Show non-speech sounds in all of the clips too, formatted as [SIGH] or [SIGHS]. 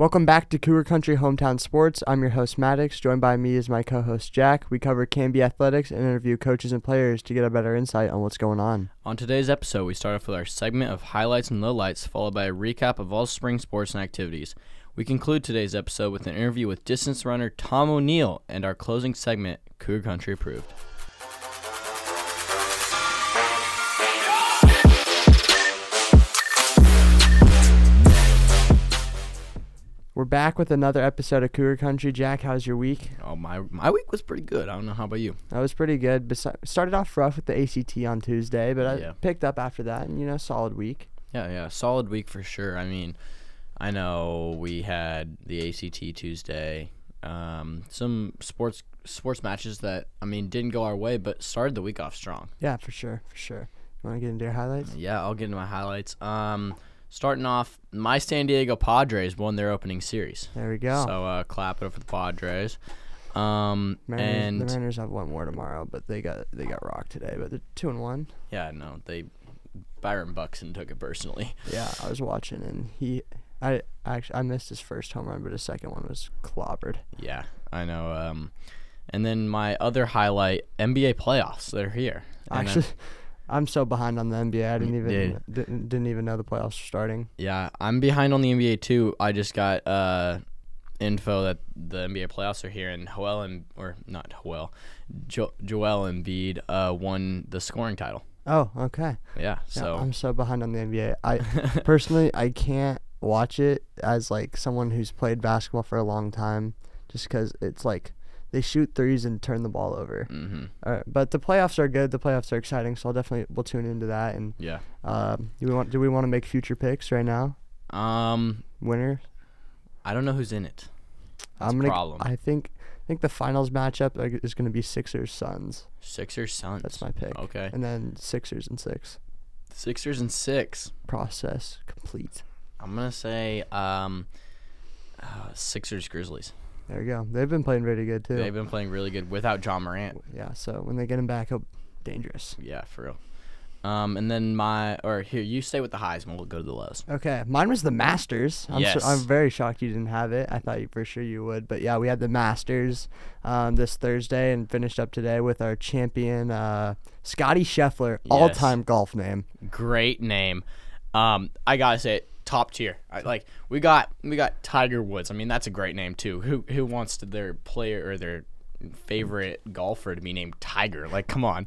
Welcome back to Cougar Country Hometown Sports. I'm your host Maddox. Joined by me is my co-host Jack. We cover Canby athletics and interview coaches and players to get a better insight on what's going on. On today's episode, we start off with our segment of highlights and lowlights, followed by a recap of all spring sports and activities. We conclude today's episode with an interview with distance runner Tom O'Neil and our closing segment, Cougar Country Approved. We're back with another episode of Cougar Country. Jack, how's your week? Oh, my my week was pretty good. I don't know how about you. That was pretty good. Besi- started off rough with the ACT on Tuesday, but I Yeah. picked up after that, and you know, solid week. Yeah, yeah, solid week for sure. I mean, I know we had the ACT Tuesday, um, some sports sports matches that I mean didn't go our way, but started the week off strong. Yeah, for sure, for sure. You want to get into your highlights? Yeah, I'll get into my highlights. Um, starting off, my San Diego Padres won their opening series. There we go. So uh, clap it up for the Padres. Um, Mariners, and the Mariners have one more tomorrow, but they got they got rocked today. But they're two and one. yeah, no, they Byron Buxton took it personally. [LAUGHS] Yeah, I was watching, and he, I actually I missed his first home run, but his second one was clobbered. Yeah, I know. Um, and then my other highlight, NBA playoffs. They're here. And Actually, I'm so behind on the NBA. I didn't even Dude. didn't, didn't even know the playoffs were starting. Yeah, I'm behind on the NBA too. I just got uh, info that the NBA playoffs are here, and Joel and or not Joel, jo- Joel Embiid uh, won the scoring title. Oh, okay. Yeah, Yeah, so I'm so behind on the NBA. I [LAUGHS] personally I can't watch it as like someone who's played basketball for a long time, just because it's like they shoot threes and turn the ball over. hmm Uh, but the playoffs are good. The playoffs are exciting, so I'll definitely we'll tune into that. And yeah. um, do we want do we want to make future picks right now? Um, Winner. I don't know who's in it. That's I'm a gonna. problem. I think I think the finals matchup is gonna be Sixers Suns. Sixers Suns. That's my pick. Okay. And then Sixers and six. Sixers and six. Process complete. I'm gonna say um, uh, Sixers Grizzlies. There you go. They've been playing really good too. They've been playing really good without Ja Morant. Yeah. So when they get him back, he'll dangerous. Yeah, for real. Um, and then my or here you stay with the highs, and we'll go to the lows. Okay, mine was the Masters. I'm, Yes. so, I'm very shocked you didn't have it. I thought you for sure you would, but yeah, we had the Masters um, this Thursday and finished up today with our champion, uh, Scotty Scheffler, all-time golf name. Great name. Um, I gotta say it, top tier. I, like we got we got Tiger Woods. I mean that's a great name too. Who who wants to their player or their favorite golfer to be named Tiger? Like come on.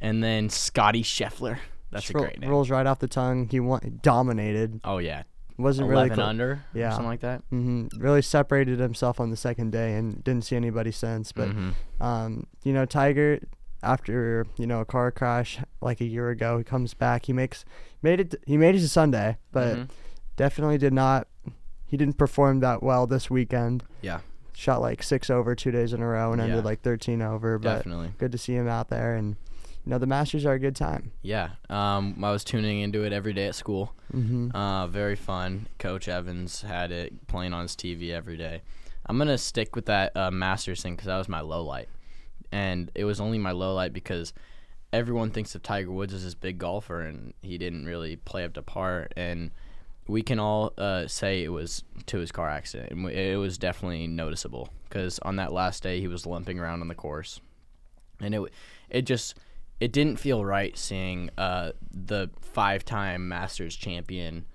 And then Scotty Scheffler. That's Just a great name. Rolls right off the tongue. He won, dominated. Oh yeah, Wasn't really clo- under. Yeah. something like that. hmm Really separated himself on the second day and didn't see anybody since. But Mhm. um, you know, Tiger, after you know a car crash like a year ago, he comes back. He makes made it. He made it to Sunday, but Mhm. Definitely did not. He didn't perform that well this weekend. Yeah, Shot like six over two days in a row and Yeah. ended like 13 over. But definitely. good to see him out there, and you know the Masters are a good time. Yeah. Um, I was tuning into it every day at school. hmm Uh, very fun. Coach Evans had it playing on his TV every day. I'm gonna stick with that uh, Masters thing because that was my low light, and it was only my low light because everyone thinks of Tiger Woods as this big golfer, and he didn't really play up to par. And we can all uh, say it was to his car accident, and it was definitely noticeable because on that last day he was limping around on the course, and it it just it didn't feel right seeing uh, the five-time Masters champion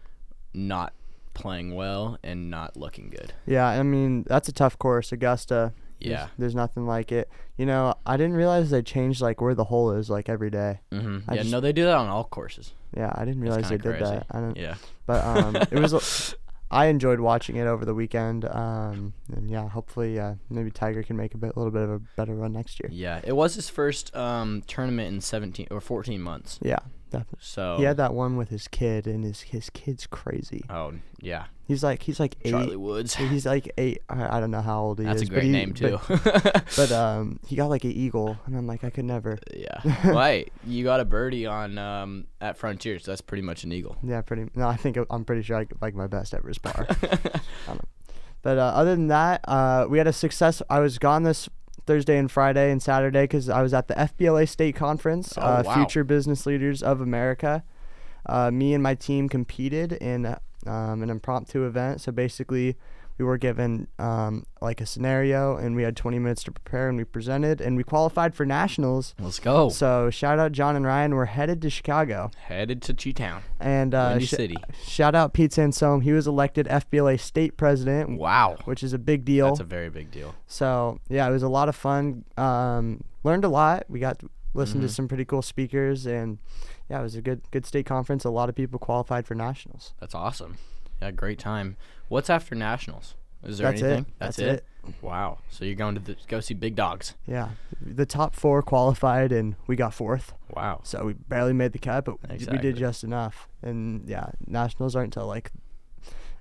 not playing well and not looking good. Yeah, I mean that's a tough course, Augusta. There's- Yeah. there's nothing like it. You know, I didn't realize they changed like where the hole is like every day. hmm I Yeah, just- no, they do that on all courses. Yeah, I didn't realize they kinda did that. I don't. Yeah, But um, it was. [LAUGHS] I enjoyed watching it over the weekend. Um, and yeah, hopefully, uh, maybe Tiger can make a bit, little bit of a better run next year. yeah. It was his first um, tournament in 17 or 14 months. Yeah, definitely. So He had that one with his kid, and his his kid's crazy. Oh yeah, He's like he's like eight. Charlie Woods. He's like eight. I, I don't know how old he That's is. That's a great he- name too. But, [LAUGHS] but um, he got like an eagle, and I'm like, I could never. yeah. [LAUGHS] Right. You got a birdie on um, at Frontier, so that's pretty much an eagle. Yeah, pretty. No, I think I'm pretty sure I like my best ever is par. But uh, other than that, uh, we had a success. I was gone this Thursday and Friday and Saturday because I was at the FBLA State Conference, Oh, uh, wow. Future Business Leaders of America. Uh, me and my team competed in um, an impromptu event. So basically, we we were given um, like a scenario, and we had 20 minutes to prepare, and we presented, and we qualified for nationals. Let's go. So shout out John and Ryan. We're headed to Chicago, Headed to Cheetown, and uh, sh- City. shout out Pete Sansome. He was elected FBLA state president, Wow, which is a big deal. that's a very big deal. So yeah, it was a lot of fun. Um, learned a lot. We got to listen to some pretty cool speakers, and yeah, it was a good good state conference. A lot of people qualified for nationals. That's awesome. Yeah, great time. What's after nationals? Is there That's anything? it. That's it. Wow. So you're going to the, go see big dogs. Yeah, the top four qualified, and we got fourth. Wow. So we barely made the cut, but we did just enough. And yeah, nationals aren't until like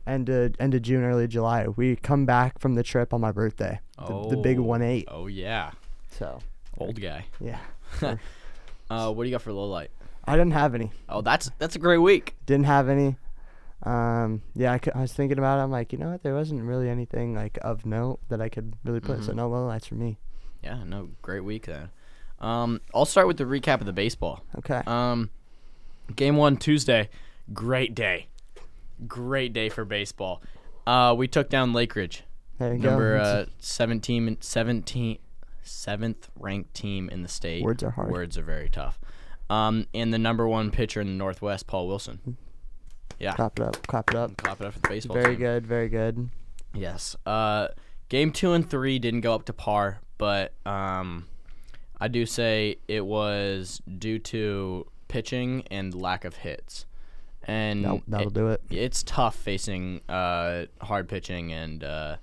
end of end of June, early July. We come back from the trip on my birthday, the, the big Oh. one eight. Oh yeah, So old guy. yeah, [LAUGHS] Uh, what do you got for low light? I didn't have any. Oh, that's that's a great week. didn't have any. Um, yeah, I, I was thinking about it. I'm like, you know what? There wasn't really anything like of note that I could really put. So Mhm. no lowlights for me. Yeah, no, great week then. Um, I'll start with the recap of the baseball. Okay. Um, game one Tuesday, great day, great day for baseball. Uh, we took down Lakeridge, there you number go. uh, 17, 17, seventh ranked team in the state. Words are hard. Words are very tough. Um, and the number one pitcher in the Northwest, Paul Wilson. Yeah, clap it up. Clap it up. clap it up for the baseball Very team. good. Very good. Yes. Uh, game two and three didn't go up to par, but um, I do say it was due to pitching and lack of hits. And That, that'll it- do it. it's tough facing uh, hard pitching and uh,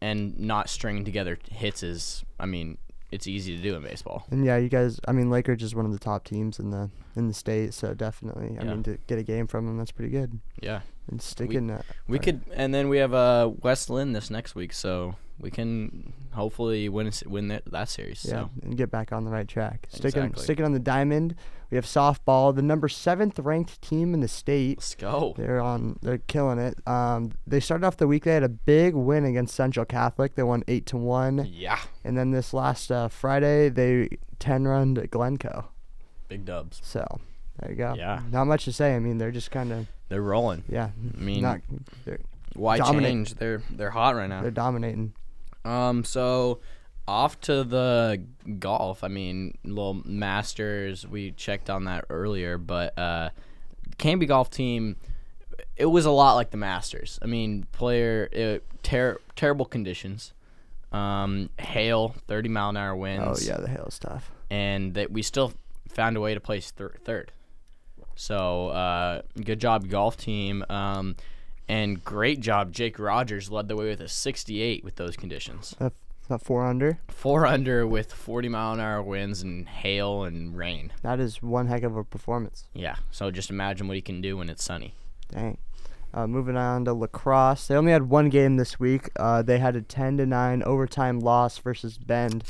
and not stringing together hits is. I mean, it's easy to do in baseball. And yeah, you guys. I mean, Lakers is one of the top teams in the in the state. So definitely, I Yeah. mean, to get a game from them, that's pretty good. Yeah. And sticking. that. We Right. could, and then we have uh, West Linn this next week, so we can hopefully win win that, that series. Yeah, So and get back on the right track. Sticking Exactly. sticking on the diamond. We have softball, the number seventh ranked team in the state. let's go. They're on. They're killing it. Um, they started off the week. They had a big win against Central Catholic. They won eight to one. Yeah, And then this last uh, Friday, they ten run to Glencoe. big dubs. So there you go. Yeah. Not much to say. I mean, they're just kind of They're rolling. yeah. I mean, not, they're, why dominate. change? They're they're hot right now. they're dominating. Um, so off to the golf. I mean, little Masters. We checked on that earlier, but uh, Canby golf team. It was a lot like the Masters. I mean, player it, ter- terrible conditions. Um, hail, thirty mile an hour winds. Oh yeah, the hail stuff. and that we still found a way to place thir- third. So uh, good job, golf team, um, and great job. Jake Rogers led the way with a 68 with those conditions. Uh, About four under. Four under with 40 mile an hour winds and hail and rain. That is one heck of a performance. Yeah. So just imagine what he can do when it's sunny. Dang. Uh, moving on to lacrosse, they only had one game this week. Uh, they had a 10 to 9 overtime loss versus Bend.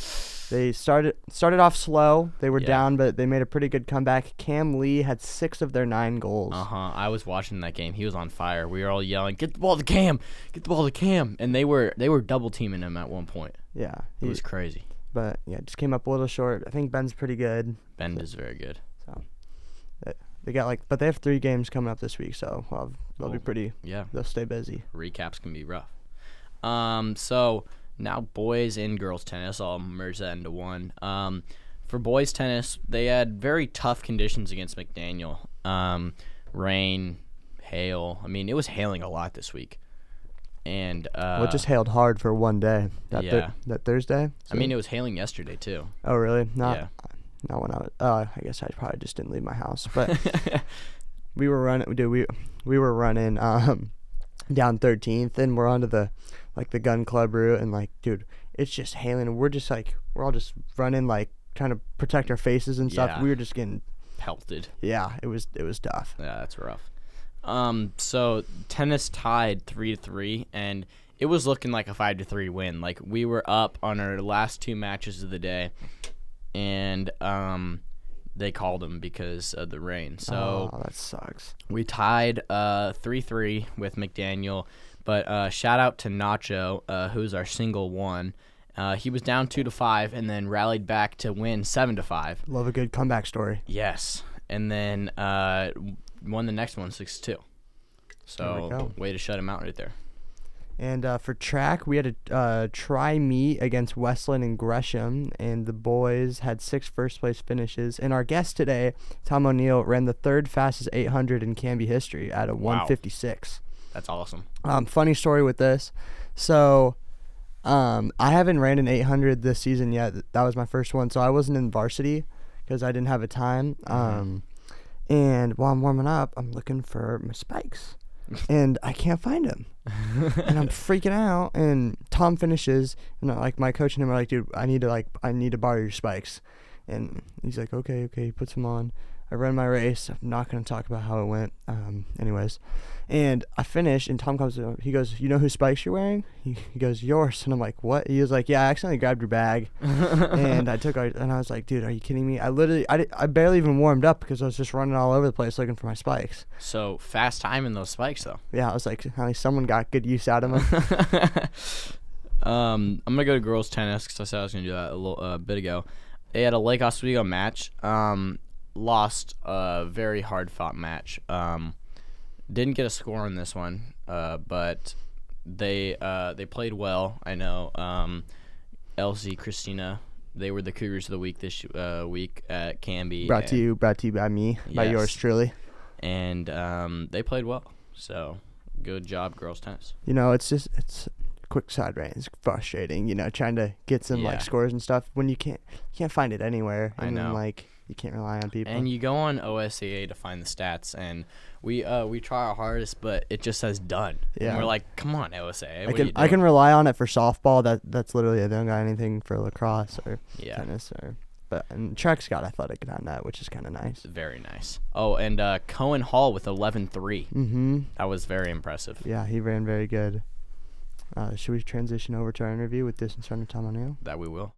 They started started off slow. They were Yeah. down, but they made a pretty good comeback. Cam Lee had six of their nine goals. Uh huh. I was watching that game. He was on fire. We were all yelling, "Get the ball to Cam! Get the ball to Cam!" And they were they were double teaming him at one point. Yeah, It he- was crazy. but yeah, just came up a little short. I think Bend's pretty good. Bend is very good. So they got like, but they have three games coming up this week, so well, they'll be Oh. pretty. Yeah. They'll stay busy. recaps can be rough. Um, so now boys and girls tennis, I'll merge that into one. Um, for boys tennis, they had very tough conditions against McDaniel. Um, rain, hail. I mean, it was hailing a lot this week, and uh, well, it just hailed hard for one day. That yeah. that Thursday. I mean, it was hailing yesterday too. oh really? Not yeah. not when I was. Oh, I guess I probably just didn't leave my house, but. [LAUGHS] we were running dude we we were running um down 13th and we're onto the like the gun club route and like dude it's just hailing and we're just like we're all just running like trying to protect our faces and stuff Yeah. we were just getting Pelted. yeah it was it was tough Yeah, that's rough. Um, so tennis tied three to three, and it was looking like a five to three win. Like we were up on our last two matches of the day, and um, they called them because of the rain. So oh that sucks we tied uh three three with McDaniel. But uh, shout out to Nacho, uh, who's our single one. Uh, he was down two to five, and then rallied back to win seven to five. love a good comeback story Yes, and then uh, won the next one six two. There we So way to shut him out right there. And uh, for track, we had a uh, try meet against West Linn and Gresham, and the boys had six first place finishes. And our guest today, Tom O'Neil, ran the third fastest 800 in Canby history at a Wow. 156. That's awesome. Um, funny story with this. So, um, I haven't ran an 800 this season yet. That was my first one, so I wasn't in varsity because I didn't have a time. Um, and while I'm warming up, I'm looking for my spikes, and I can't find them, and I'm [LAUGHS] freaking out. And Tom finishes, and uh, like my coach and him are like, "Dude, I need to like, I need to borrow your spikes," and he's like, "Okay, okay." He puts them on. I run my race. I'm not gonna talk about how it went. Um, anyways, and I finish, and Tom comes. over. He goes, "You know whose spikes you're wearing?" He, he goes, "Yours." And I'm like, "What?" He was like, "Yeah, I accidentally grabbed your bag." and I took, our- and I was like, "Dude, are you kidding me?" I literally, I, I barely even warmed up because I was just running all over the place looking for my spikes. So fast time in those spikes though. Yeah, I was like, at least someone got good use out of them. [LAUGHS] um, I'm gonna go to girls tennis because I said I was gonna do that a little uh, bit ago. They had a Lake Oswego match. Um, lost a very hard fought match. Um, didn't get a score on this one. Uh, but they uh they played well. I know. Um, Elsie, Christina, they were the Cougars of the week this uh, week at Canby. brought to you, brought to you by me, by yours truly. and um, they played well. So good job, girls tennis. You know, it's just it's quick side range. It's frustrating. You know, trying to get some Yeah. like scores and stuff when you can't you can't find it anywhere. I And then, know. like you can't rely on people. And you go on OSAA to find the stats, and we uh we try our hardest, but it just says done. And Yeah. we're like, come on, OSAA. I can I can rely on it for softball. That that's literally it. They don't got anything for lacrosse or yeah, tennis or. But and track's got athletic on that, which is kind of nice. very nice. Oh, and uh, Cohen Hall with 11-3. Mm-hmm. That was very impressive. Yeah, he ran very good. Uh, should we transition over to our interview with distance runner Tom O'Neil? That we will.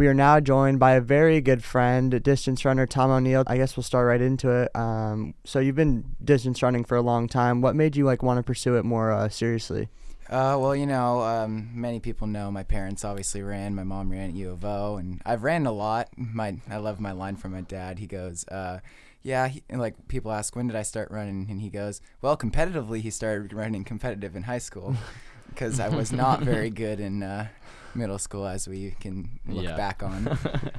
We are now joined by a very good friend, distance runner Tom O'Neil. I guess we'll start right into it. Um, so you've been distance running for a long time. What made you like want to pursue it more uh, seriously? Uh, well, you know, um, many people know my parents obviously ran. My mom ran at U of O, and I've ran a lot. My I love my line from my dad. He goes, uh, "Yeah," he, like people ask, "When did I start running?" And he goes, "Well, competitively, he started running competitive in high school, [LAUGHS] because I was not very [LAUGHS] good in uh, middle school, as we can look Yeah. back on." [LAUGHS]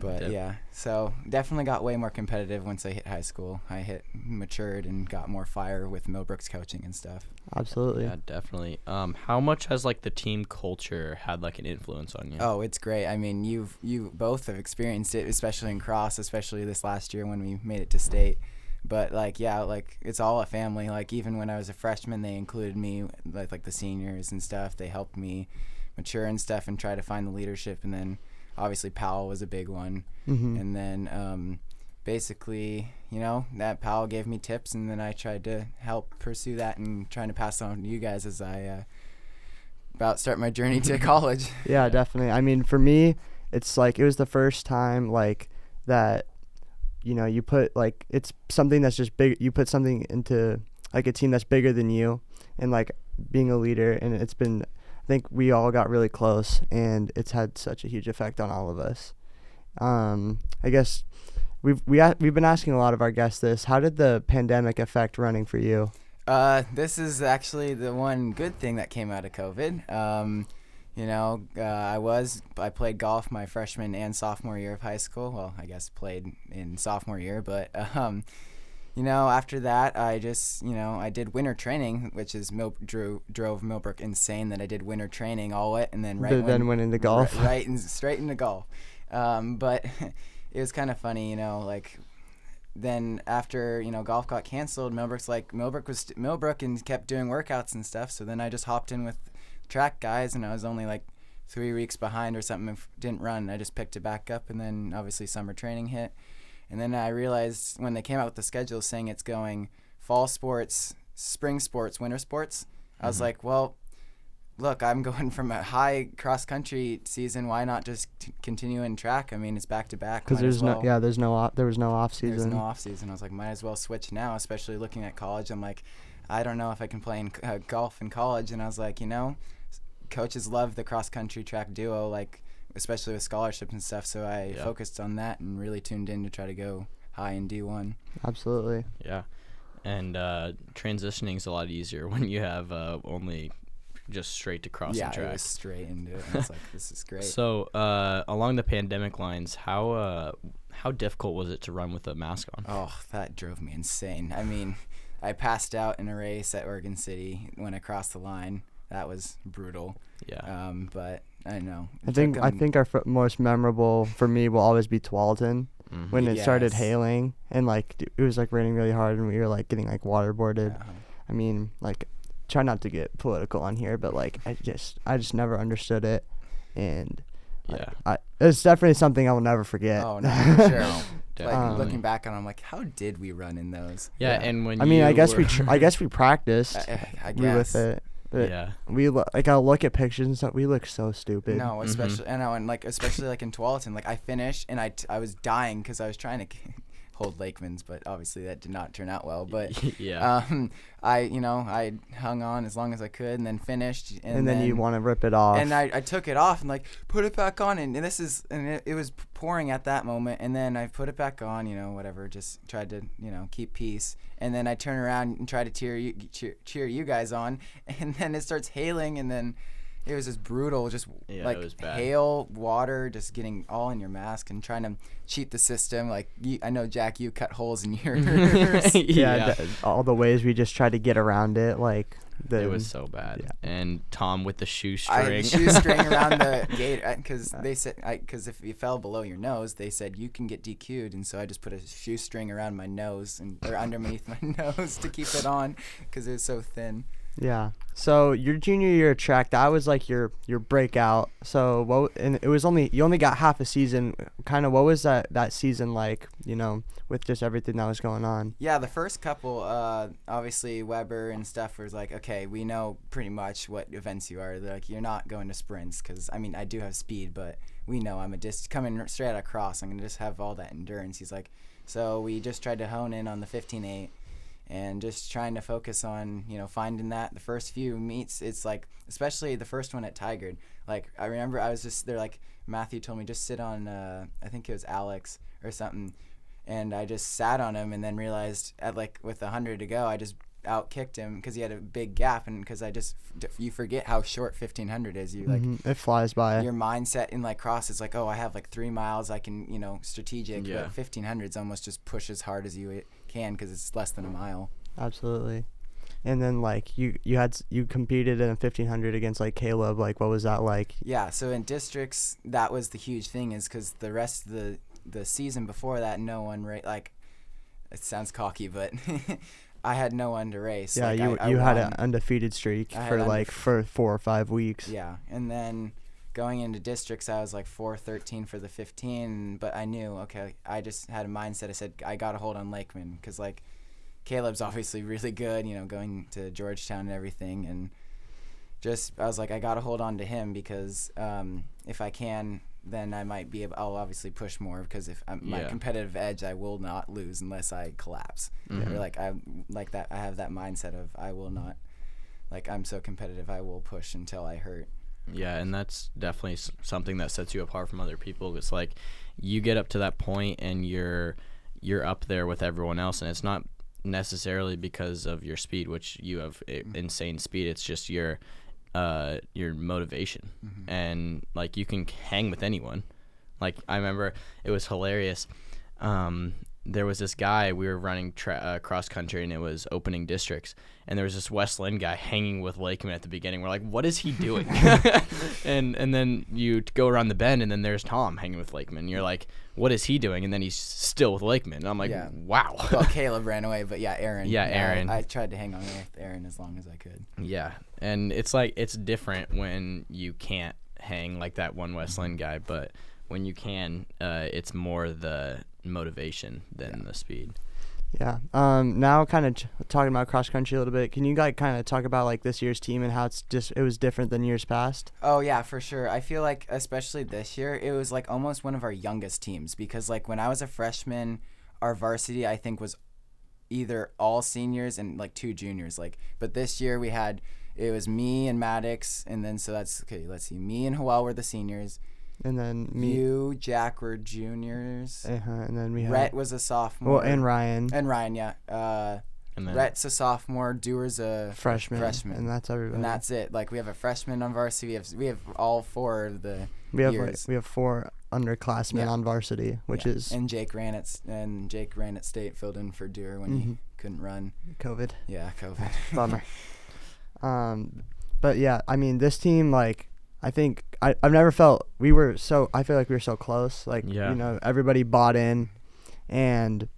But Def- yeah, so definitely got way more competitive once I hit high school. I hit matured and got more fire with Millbrook's coaching and stuff. Absolutely. Yeah, definitely. Um, how much has like the team culture had like an influence on you? Oh, it's great. I mean, you've you both have experienced it, especially in cross, especially this last year when we made it to state. But like, yeah, like it's all a family. Like even when I was a freshman, they included me, like like the seniors and stuff. They helped me mature and stuff and try to find the leadership. And then obviously Powell was a big one. hmm And then um, basically, you know, that Powell gave me tips, and then I tried to help pursue that and trying to pass on to you guys as I uh, about start my journey to [LAUGHS] college. Yeah, definitely. I mean, for me, it's like it was the first time like that. You know, you put like it's something that's just big. You put something into like a team that's bigger than you, and like being a leader. And it's been, I think we all got really close, and it's had such a huge effect on all of us. Um, I guess we've we a- we've been asking a lot of our guests this. How did the pandemic affect running for you? Uh, this is actually the one good thing that came out of COVID. Um, you know, uh, I was I played golf my freshman and sophomore year of high school. Well, I guess played in sophomore year, but [LAUGHS] um, you know, after that, I just you know I did winter training, which is Mil- drew, drove Millbrook insane that I did winter training all it, and then right then went into golf. Right, right and straight into golf. Um, but [LAUGHS] it was kind of funny, you know, like then after you know golf got canceled, Millbrook's like Millbrook was Millbrook and kept doing workouts and stuff. So then I just hopped in with track guys, and I was only like three weeks behind or something. If didn't run, I just picked it back up, and then obviously summer training hit, and then I realized when they came out with the schedule saying it's going fall sports, spring sports, winter sports. I was Mhm. like, well, look, I'm [LAUGHS] going from a high cross country season. Why not just t- continue in track? I mean, it's back to back. Because there's no yeah, there's no off, there was no off season. There's season. no off season. I was like, might as well switch now, especially looking at college. I'm like, I don't know if I can play in uh, golf in college. And I was like, you know, coaches love the cross country track duo, like especially with scholarships and stuff. So I Yeah. focused on that and really tuned in to try to go high in D1. Absolutely. Yeah, and uh, transitioning is a lot easier [LAUGHS] when you have uh, only just straight to crossing yeah, track. it was straight into it. I was like, this is [LAUGHS] great. So, uh, along the pandemic lines, how uh, how difficult was it to run with a mask on? Oh, that drove me insane. I mean, I passed out in a race at Oregon City when I crossed the line. That was brutal. Yeah, Um, but I know. I think took I 'em- think our f- most memorable for me will always be Tualatin Mhm. when it started hailing and like it was like raining really hard and we were like getting like waterboarded. Uh-huh. I mean, like try not to get political on here, but like I just I just never understood it, and yeah. I, it's definitely something I will never forget. Oh no, for sure. [LAUGHS] No, like looking back on, it, I'm like, how did we run in those? yeah, yeah. and when I mean, I you guess we were- tr- I guess we practiced. [LAUGHS] I, I we with it. But yeah, We lo- like I look at pictures and stuff. We look so stupid. No, Mhm. especially and, I, and like especially like in Tualatin, like I finished and I, t- I was dying because I was trying to [LAUGHS] hold Lakeman's, but obviously that did not turn out well. But [LAUGHS] yeah, um, I you know I hung on as long as I could and then finished and, And, then, you want to rip it off. and I, I took it off and like put it back on and, this is and it, it was pouring at that moment and then I put it back on you know whatever just tried to you know keep peace and then I turn around and try to cheer you cheer, cheer you guys on [LAUGHS] and then it starts hailing and then it was just brutal just Yeah, it like was bad. hail water just getting all in your mask and trying to cheat the system like you, I know Jack you cut holes in yours [LAUGHS] [LAUGHS] yeah, yeah. th- all the ways we just tried to get around it, like the it was so bad. yeah. And Tom with the I shoestring. had shoestring [LAUGHS] around the gate because they said because if you fell below your nose, they said you can get DQ'd, and so I just put a shoestring around my nose and or underneath my nose to keep it on because it was so thin. Yeah. So your junior year track, that was like your your breakout. So what? And it was only you only got half a season. Kind of what was that that season like? You know, with just everything that was going on. Yeah, the first couple, uh, obviously Weber and stuff was like, okay, we know pretty much what events you are. They're like, you're not going to sprints because I mean I do have speed, but we know I'm a dis coming straight across. I'm gonna just have all that endurance. He's like, so we just tried to hone in on the 15.8 and just trying to focus on you know finding that the first few meets. It's like especially the first one at Tigard. Like I remember I was just they're like Matthew told me just sit on uh, I think it was Alex or something and I just sat on him and then realized at like with a hundred to go, I just out kicked him because he had a big gap and because I just you forget how short fifteen hundred is. You like Mhm, it flies by. your mindset in like cross is like oh I have like three miles I can you know strategic Yeah. but fifteen hundreds almost just push as hard as you can because it's less than a mile. Absolutely. And then like you you had you competed in a 1500 against like Caleb. Like what was that like? Yeah, so in districts, that was the huge thing, is because the rest of the the season before that, no one ra- like. It sounds cocky, but [LAUGHS] I had no one to race. Yeah, Like, you I, I you had an undefeated streak I for like for four or five weeks. Yeah, and then going into districts, I was like four thirteen for the fifteen, but I knew okay. I just had a mindset. I said I got to hold on Lakeman because like Caleb's obviously really good. You know, going to Georgetown and everything, and just I was like I got to hold on to him because um, if I can. Then I might be able. I'll obviously push more because if I'm, my Yeah. competitive edge, I will not lose unless I collapse. Mhm. Or like I like that. I have that mindset of I will not. Like I'm so competitive, I will push until I hurt. Yeah, and that's definitely something that sets you apart from other people. It's like you get up to that point and you're you're up there with everyone else, and it's not necessarily because of your speed, which you have i insane speed. It's just your uh, your motivation, and like you can hang with anyone. Like I remember it was hilarious. Um, there was this guy we were running tra- uh, cross country and it was opening districts and there was this West Linn guy hanging with Lakeman at the beginning. We're like, what is he doing? [LAUGHS] [LAUGHS] and and then you go around the bend and then there's Tom hanging with Lakeman. You're like, what is he doing? And then he's still with Lakeman. And I'm like, Yeah. wow. well, [LAUGHS] Caleb ran away, but yeah, Aaron. Yeah, Aaron. I, I tried to hang on with Aaron as long as I could. Yeah, and it's like it's different when you can't hang like that one West Linn guy, but when you can, uh, it's more the motivation than the speed. Yeah. Um. Now, kind of ch- talking about cross country a little bit. Can you guys kind of talk about like this year's team and how it's just it was different than years past? Oh yeah, for sure. I feel like especially this year, it was like almost one of our youngest teams because like when I was a freshman, our varsity I think was either all seniors and like two juniors. Like, but this year we had it was me and Maddox, and then so that's okay. Let's see, me and Howell were the seniors, and then me, You, Jack were juniors. uh-huh, and then we had Rhett was a sophomore. well, and Ryan, and Ryan, yeah. Uh, And then Rhett's a sophomore. Dewar's a freshman, freshman. and that's everybody. and that's it. Like we have a freshman on varsity. We have we have all four of the we have like, we have four underclassmen Yeah. on varsity, which yeah. is and Jake ran at and Jake ran at state filled in for Dewar when he Mhm. couldn't run. COVID. Yeah, COVID. [LAUGHS] Bummer. um, but yeah, I mean, this team, like, I think I, I've never felt we were so. I feel like we were so close. Like, Yeah. you know, everybody bought in, and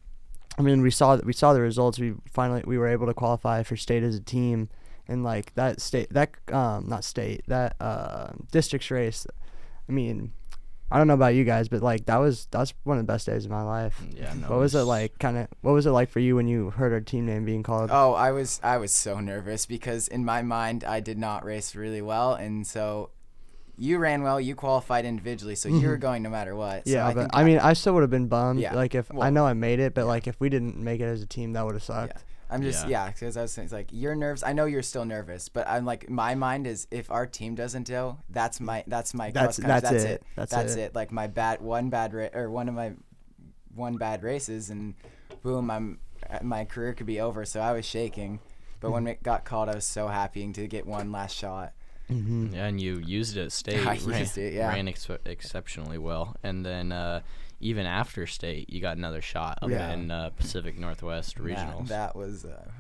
I mean, we saw that we saw the results. We finally we were able to qualify for state as a team, and like that state that um not state that uh districts race. I mean, I don't know about you guys, but like that was that's one of the best days of my life. yeah, no, what was it like? Kind of. What was it like for you when you heard our team name being called? Oh, I was I was so nervous because in my mind I did not race really well, and so you ran well. You qualified individually, so you were Mhm. going no matter what. So Yeah, I but think I mean, I still would have been bummed. Yeah, Like if I know I made it, but like if we didn't make it as a team, that would have sucked. I'm just Yeah. yeah, because I was saying, it's like you're nervous. I know you're still nervous, but I'm like my mind is if our team doesn't do, that's my that's my That's- cross country, that's that's it. That's That's it. it. Like my bad one bad ra- or one of my one bad races and boom, I'm uh, my career could be over. So I was shaking, but when it got called, I was so happy to get one last shot. Mm-hmm. Yeah, and you used it at state. [LAUGHS] I ran, used it, yeah. ran ex- exceptionally well, and then uh, even after state, you got another shot up Yeah. in uh, Pacific Northwest That- regionals. That, That, was uh,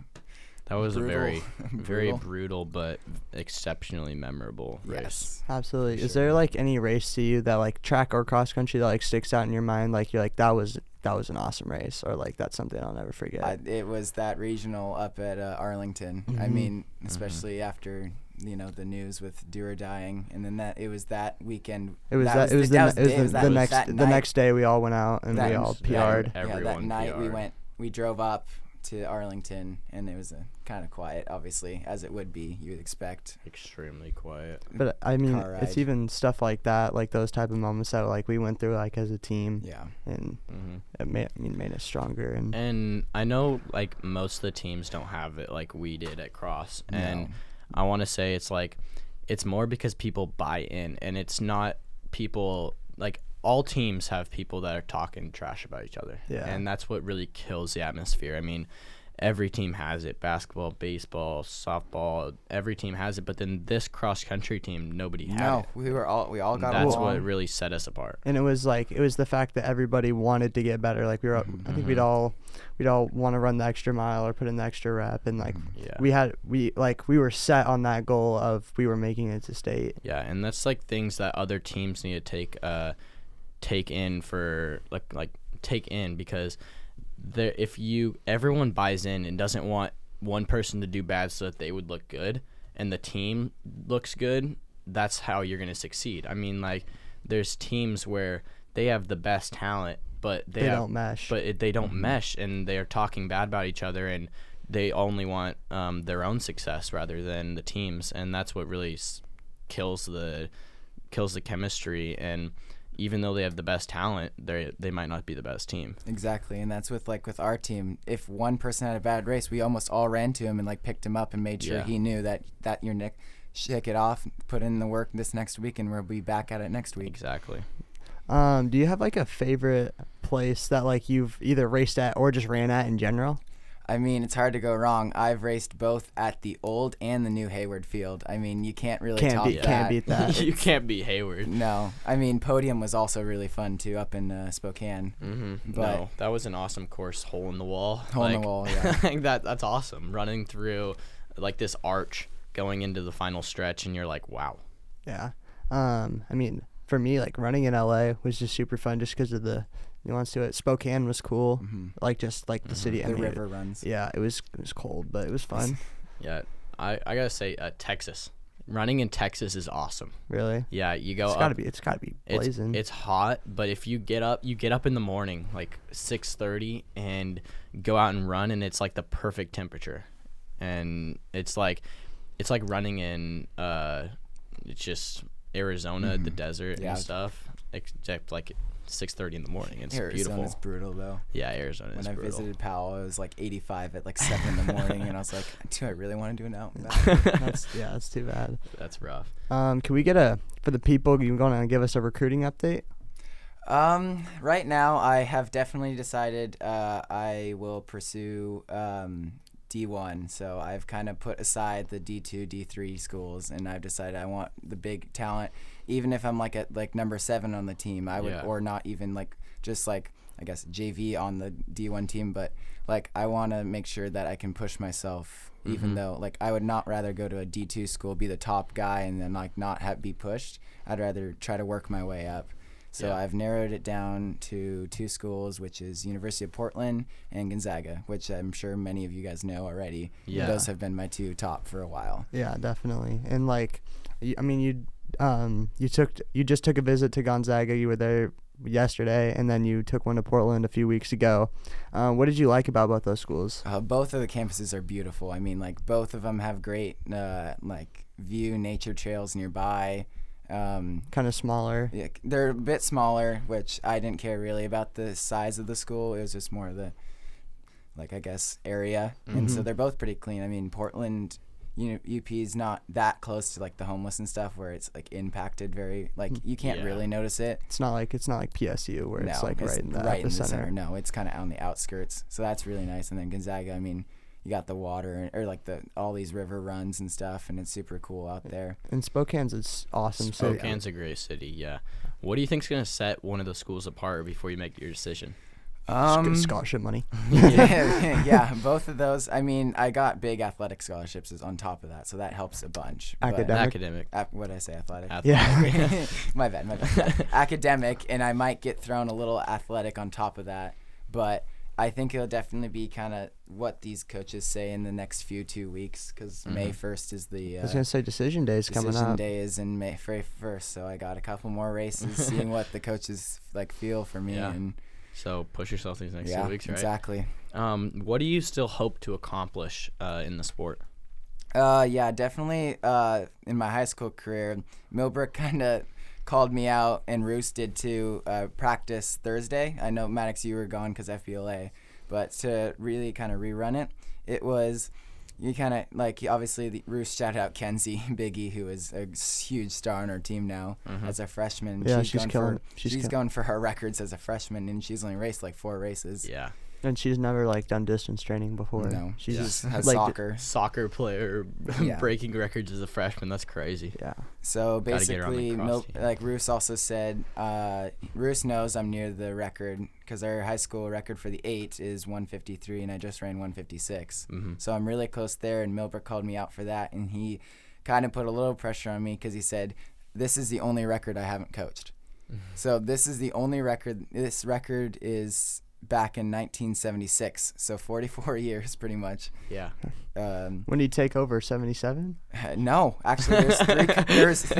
was a very, [LAUGHS] very Brutal. brutal but exceptionally memorable race. yes. Absolutely. Is there like any race to you that like track or cross country that like sticks out in your mind? Like you're like that was that was an awesome race, or like that's something I'll never forget. I, it was that regional up at uh, Arlington. I Mhm. mean, especially after you know the news with Dewar dying, and then that it was that weekend. it was that that. It was the, the, that ne- it was day- the, was the next that the next day we all went out and that we all was- PR'd. Yeah, yeah, that night we PR'd. went. We drove up to Arlington, and it was a kind of quiet, obviously, as it would be. You would expect. Extremely quiet. But I mean, it's even stuff like that, like those type of moments that like we went through like as a team, Yeah. and hmm it made I mean made us stronger. And And I know like most of the teams don't have it like we did at Cross, and No. I want to say it's like it's more because people buy in, and it's not people like all teams have people that are talking trash about each other. Yeah. And that's what really kills the atmosphere. I mean, every team has it basketball, baseball, softball, every team has it. But then this cross country team, nobody had No, it. we were all we all got That's along. what really set us apart. and it was like it was the fact that everybody wanted to get better. Like we were, I think we'd Mhm. all we'd all want to run the extra mile or put in the extra rep, and like Yeah. we had we like we were set on that goal of we were making it to state. Yeah, and that's like things that other teams need to take uh take in for like like take in because there if you everyone buys in and doesn't want one person to do bad so that they would look good and the team looks good, that's how you're going to succeed. I mean like there's teams where they have the best talent but they, They have, don't mesh. but it, they don't mesh and they're talking bad about each other and they only want um, their own success rather than the teams and that's what really s- kills the kills the chemistry and even though they have the best talent they they might not be the best team Exactly, and that's with like with our team. If one person had a bad race, we almost all ran to him and like picked him up and made sure Yeah. he knew that that your neck, shake it off, put in the work this next week, and we'll be back at it next week. exactly Um, do you have like a favorite place that like you've either raced at or just ran at in general? I mean, it's hard to go wrong. I've raced both at the old and the new Hayward Field. I mean, you can't really Can't top beat- that. can't beat that. [LAUGHS] you can't beat hayward No, I mean, Podium was also really fun too up in uh, Spokane. mm-hmm. But- no that was an awesome course hole in the wall Hole in the wall, [LAUGHS] yeah. like that that's awesome running through like this arch going into the final stretch and you're like wow Yeah. Um, I mean, for me, like running in LA was just super fun just because of the nuance to it. Spokane was cool, Mhm. like just like the Mhm. city. I The mean, river runs. Yeah, it was it was cold, but it was fun. [LAUGHS] yeah i i gotta say uh, texas running in texas is awesome really. yeah you go It's up gotta be. It's gotta be It's, blazing. it's hot, but if you get up, you get up in the morning, like 6:30, and go out and run, and it's like the perfect temperature, and it's like, it's like running in, uh, it's just Arizona, the Mhm. desert Yeah. and stuff, except like 6:30 in the morning. It's Arizona's beautiful. brutal though. Yeah, Arizona is When I brutal. visited Powell, it was like 85 at like seven in the [LAUGHS] morning, and I was like, "Do I really want to do an out? [LAUGHS] That's yeah, that's too bad. That's rough. Um, can we get a for the people? You going to give us a recruiting update? Um, right now, I have definitely decided uh, I will pursue um, D1. So I've kind of put aside the D2, D3 schools, and I've decided I want the big talent. Even if I'm like at like number seven on the team, I would, Yeah. or not even like just like I guess JV on the D1 team, but like I want to make sure that I can push myself. Even Mhm. though, like, I would not rather go to a D two school, be the top guy, and then like not have be pushed. I'd rather try to work my way up. So Yeah. I've narrowed it down to two schools, which is University of Portland and Gonzaga, which I'm sure many of you guys know already. Yeah. Those have been my two top for a while. Yeah, definitely. And like, I mean, you um you took you just took a visit to Gonzaga. You were there yesterday, and then you took one to Portland a few weeks ago. Uh, what did you like about both those schools? Uh, both of the campuses are beautiful. I mean, like both of them have great uh, like view nature trails nearby. Um, Kind of smaller. yeah, they're a bit smaller, which I didn't care really about the size of the school. It was just more the like I guess area, and so Mhm. they're both pretty clean. I mean, Portland. You know, UP is not that close to like the homeless and stuff where it's like impacted very like you can't Yeah. really notice it. It's not like it's not like PSU where it's no, like right in the right in the epicenter. center. No, it's kind of on the outskirts. So that's really nice. And then Gonzaga, I mean, you got the water or like the all these river runs and stuff, and it's super cool out there. And Spokane's it's awesome. So Spokane's a great city. Yeah. What do you think's gonna set one of the schools apart before you make your decision? Um, scholarship money. [LAUGHS] [LAUGHS] yeah, yeah, both of those. I mean, I got big athletic scholarships is on top of that, so that helps a bunch. but- Academic. Academic. Ac- what did I say? Athletic. Yeah. [LAUGHS] my bad, my bad. Academic, and I might get thrown a little athletic on top of that, but I think it'll definitely be kind of what these coaches say in the next few two weeks, because May Mhm. first is the I uh, was gonna say decision day is coming up. decision day is in May first, so I got a couple more races, seeing what the coaches like feel for me, Yeah. and So push yourself these next yeah, two weeks, right? exactly. Um, what do you still hope to accomplish uh, in the sport? Uh, yeah, definitely. Uh, in my high school career, Millbrook [LAUGHS] kind of called me out, and Roos did too. Uh, practice Thursday. I know Maddox, you were gone because FBLA, but to really kind of rerun it, it was you kind of like obviously the Roos shouted out Kenzie [LAUGHS] Biggie, who is a huge star on our team now Mhm. as a freshman. Yeah, she's going killing- For, she's she's kill- going for her records as a freshman, and she's only raced like four races. Yeah. And she's never like done distance training before. No, she she's just [LAUGHS] has like, soccer. Soccer player [LAUGHS] Yeah. breaking records as a freshman. That's crazy. Yeah. So Gotta get her on the basically, cross Mil- like Roos also said, uh, Roos knows I'm near the record because our high school record for the eight is 153, and I just ran 156. hmm So I'm really close there, and Milbrook called me out for that, and he kind of put a little pressure on me because he said, "This is the only record I haven't coached." Mm-hmm. So this is the only record. This record is back in 1976, so 44 [LAUGHS] years pretty much. Yeah. Um, When did he take over? Seventy seven. [LAUGHS] no, actually, there's three. co- [LAUGHS] there's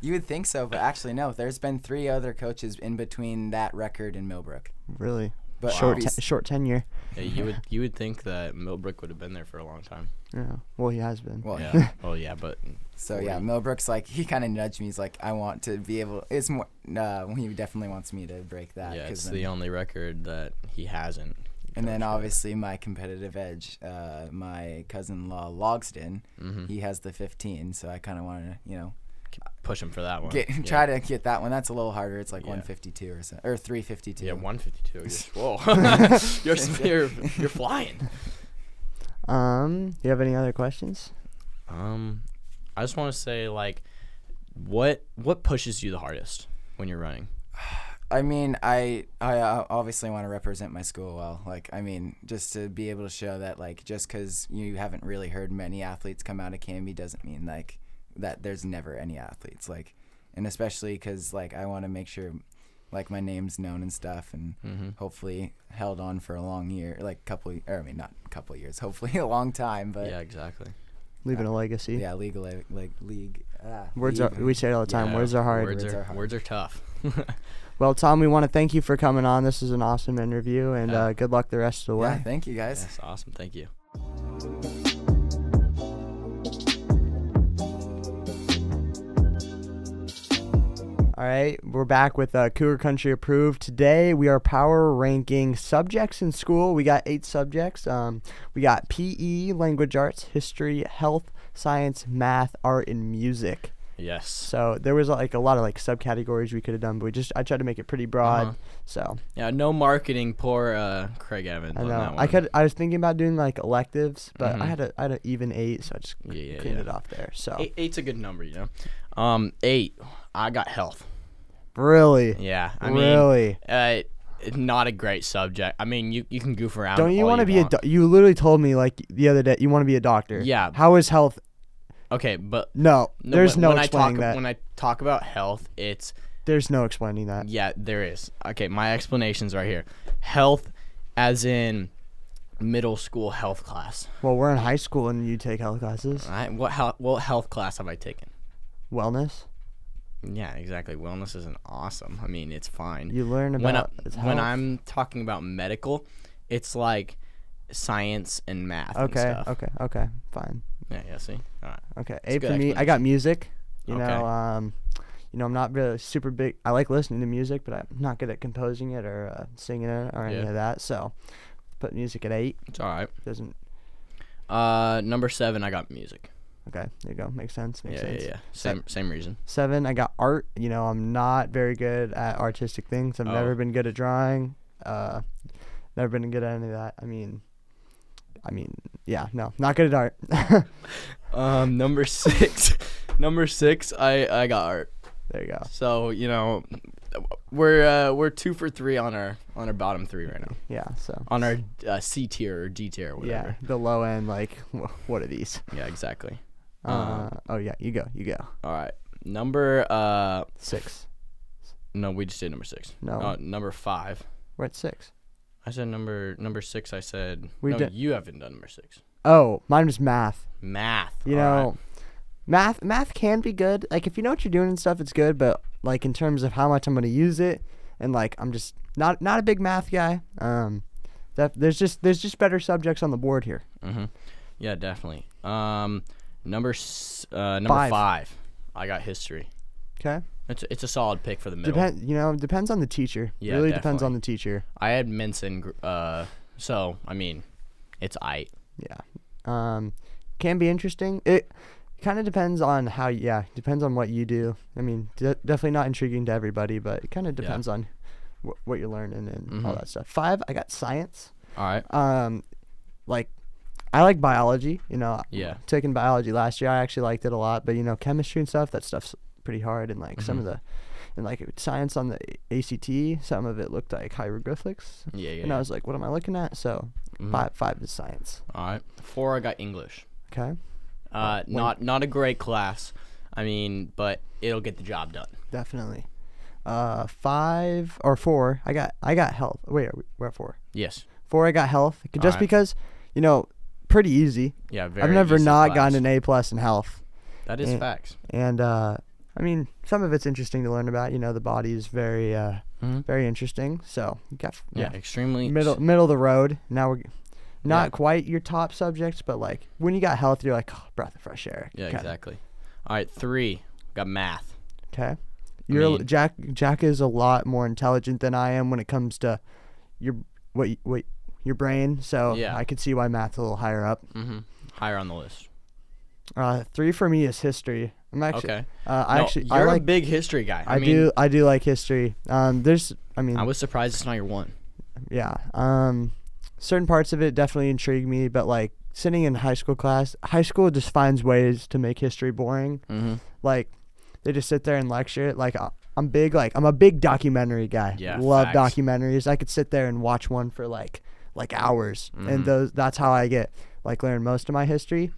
you would think so, but actually, no. There's been three other coaches in between that record and Millbrook. Really But short obvious- te- short tenure. yeah. You would you would think that Millbrook would have been there for a long time. Yeah. Well, he has been. well, Yeah. well, yeah, but so yeah, Forty. Millbrook's like he kind of nudged me. He's like, I want to be able. It's more. Uh, he definitely wants me to break that. yeah, 'cause it's then- the only record that he hasn't. and then coached obviously my competitive edge. Uh, my cousin-in-law Logsden, Mhm. he has the 15, so I kind of want to, you know, push him for that one. get yeah. try to get that one. That's a little harder. It's like Yeah. 152 or so, or 352. Yeah, 152. You're, [LAUGHS] whoa, [LAUGHS] you're, you're you're flying. Um. You have any other questions? Um, I just want to say like, what what pushes you the hardest when you're running? [SIGHS] I mean, I I uh, obviously want to represent my school well. Like, I mean, just to be able to show that, like, just because you haven't really heard many athletes come out of Canby doesn't mean like that there's never any athletes. Like, and especially because like I want to make sure like my name's known and stuff, and Mm-hmm. hopefully held on for a long year, like couple, or I mean, not a couple years, hopefully [LAUGHS] a long time. But yeah, exactly. Leaving a legacy. yeah, legal like league. Ah, Words are. We say it all the time. Yeah, Words are hard. Words, Words are, are hard. words are tough. [LAUGHS] Well, Tom, we want to thank you for coming on. This is an awesome interview, and Yeah. uh, good luck the rest of the Yeah, way. thank you guys. That's awesome. Thank you. All right, we're back with uh, Cougar Country Approved. Today we are power ranking subjects in school. We got eight subjects. Um, we got PE, language arts, history, health, science, math, art, and music. Yes. So there was like a lot of like subcategories we could have done, but we just I tried to make it pretty broad. Uh-huh. So Yeah, no marketing. Poor uh, Craig Evans. I on know I could I was thinking about doing like electives, but I Mhm. had a I had an even eight, so I just Yeah, yeah, cleaned yeah. it off there. So Eight, eight's a good number, you know. Um, eight. I got health. Really, Yeah, I mean, really. uh, not a great subject. I mean, you you can goof around. Don't you all want to be want. a? Do- you literally told me like the other day you want to be a doctor. Yeah. How is health? Okay, but No, there's when, no when I explaining talk that. when I talk about health, it's there's no explaining that. yeah, there is. Okay, my explanation's right here. Health, as in middle school health class. Well, we're in high school and you take health classes. I, what health what health class have I taken? Wellness. Yeah, exactly. Wellness isn't awesome. I mean, it's fine. You learn when I, about when. I'm talking about medical, it's like science and math. and Okay. stuff. Okay. Okay. Fine. Yeah. Yeah. See. All right. Okay. a Eight for me. I got music. You Okay. know. Um. You know, I'm not really super big. I like listening to music, but I'm not good at composing it or uh, singing it or any Yeah. of that. So, put music at eight. It's all right. Doesn't. Uh, number seven, I got music. Okay. There you go. Makes sense. Makes yeah, sense. yeah, yeah. Same, same reason. Seven, I got art. You know, I'm not very good at artistic things. I've Oh. never been good at drawing. Uh, never been good at any of that. I mean, I mean, yeah, no, not good at art. [LAUGHS] Um, number six, [LAUGHS] number six, I I got art. there you go. So you know, we're uh, we're two for three on our on our bottom three right now. Yeah, so On our uh, C tier or D tier, or yeah, the low end, like, what are these? Yeah, exactly. Uh, Um, oh yeah, you go, you go. All right. Number uh, Six. no, we just did number six. No. Uh, number five. We're at six. I said number number six. I said We no. You haven't done number six. Oh, mine was math. Math. You all right. know, math math can be good. Like if you know what you're doing and stuff, it's good. But like in terms of how much I'm gonna use it, and like I'm just not not a big math guy. Um, that there's just there's just better subjects on the board here. Mm-hmm. Yeah, definitely. Um, number s- uh, number Five. five. I got history. Okay. It's it's a solid pick for the middle. Depend. You know, it depends on the teacher. Yeah, really depends on the teacher. I had Minson. gr- Uh, so I mean, it's I. Yeah. Um, can be interesting. It kind of depends on how. Yeah, depends on what you do. I mean, de- definitely not intriguing to everybody, but it kind of depends on wh- what you're learning and all Mhm. that stuff. Five. I got science. All right. Um, like, I like biology. You know, Yeah. taking biology last year, I actually liked it a lot. But you know, chemistry and stuff, that stuff's pretty hard. And like some of Mhm. the, and like science on the ACT, some of it looked like hieroglyphics. Yeah, yeah. And I was like, what am I looking at? So Mhm. five, five is science. All right. Four. I got English. Okay, Uh, when- not not a great class. I mean, but it'll get the job done. definitely. Uh, five or four. I got, I got health. Wait, are we, we're at four. Yes. Four. I got health, just Alright. because, you know, pretty easy. Yeah. Very. I've never not class. gotten an A plus in health. That is and- facts. and uh, I mean, some of it's interesting to learn about. You know, the body is very, uh, Mhm. very interesting. So you got Yeah. yeah, Extremely middle middle of the road. Now we're not Yeah. quite your top subjects, but like when you got health, you're like oh, breath of fresh air. Yeah. kinda. Exactly. All right. Three. Got math. Okay. You're a- mean- Jack. Jack is a lot more intelligent than I am when it comes to your what what your brain. So Yeah. I could see why math's a little higher up. Mm-hmm. Higher on the list. Uh, three for me is history. I'm actually. Okay. Uh, I No, actually you're I a like. big history guy. I, I, mean, do. I do like history. Um, there's. I mean, I was surprised it's not your one. yeah. Um, certain parts of it definitely intrigue me, but like sitting in high school class, high school just finds ways to make history boring. Mm-hmm. Like they just sit there and lecture it. Like I- I'm big. Like I'm a big documentary guy. Yeah, love facts. documentaries. I could sit there and watch one for like like hours, Mhm. and those that's how I get like learn most of my history.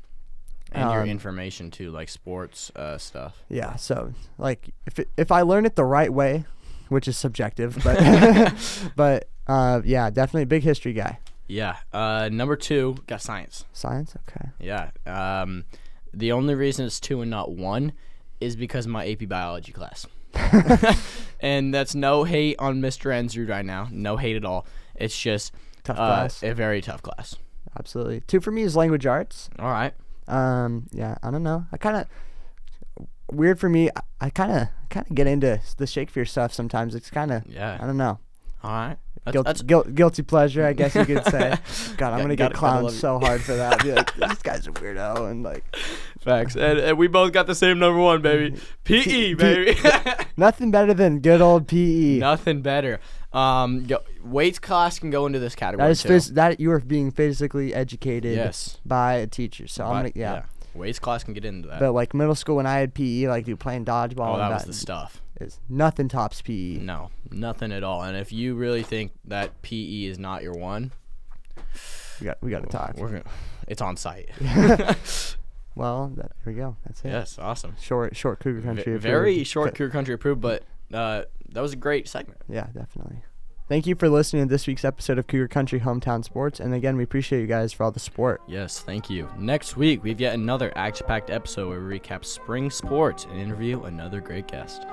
And your Um, information too, like sports uh, stuff. Yeah. So like if it, if I learn it the right way, which is subjective, but [LAUGHS] [LAUGHS] but uh yeah, definitely a big history guy. Yeah. Uh, number two got science. Science. Okay. Yeah. Um, the only reason it's two and not one is because of my AP biology class. [LAUGHS] and that's no hate on Mr. Ensrud right now. No hate at all. It's just Tough uh, class. a very tough class. Absolutely. Two for me is language arts. All right. Um, yeah, I don't know. I kind of weird for me. I kind of kind of get into the Shakespeare stuff sometimes. It's kind of yeah. I don't know. All right. That's, Guilt, that's guilt, guilty pleasure, I guess you could say. [LAUGHS] God, I'm gonna get clowned so hard for that. Be like, [LAUGHS] this guy's a weirdo, and like [LAUGHS] facts. And, and we both got the same number one, baby. PE, baby. nothing better than good old PE. Nothing better. Um, go, weights class can go into this category that is too. phys- that you are being physically educated yes. by a teacher. So I'm gonna yeah. Weights class can get into that. But like middle school when I had PE, like dude playing dodgeball oh, and that was the stuff. is nothing tops. PE. No, nothing at all. And if you really think that PE is not your one, We got we got to talk. we're gonna, it's on site. [LAUGHS] Well, that, [LAUGHS] there we go. That's it. yes, awesome. Short short Cougar V- Country. very approved. short Cougar Country approved, but uh, that was a great segment. Yeah, definitely. Thank you for listening to this week's episode of Cougar Country Hometown Sports. And again, we appreciate you guys for all the support. Yes, thank you. Next week, we've yet another action packed episode where we recap spring sports and interview another great guest.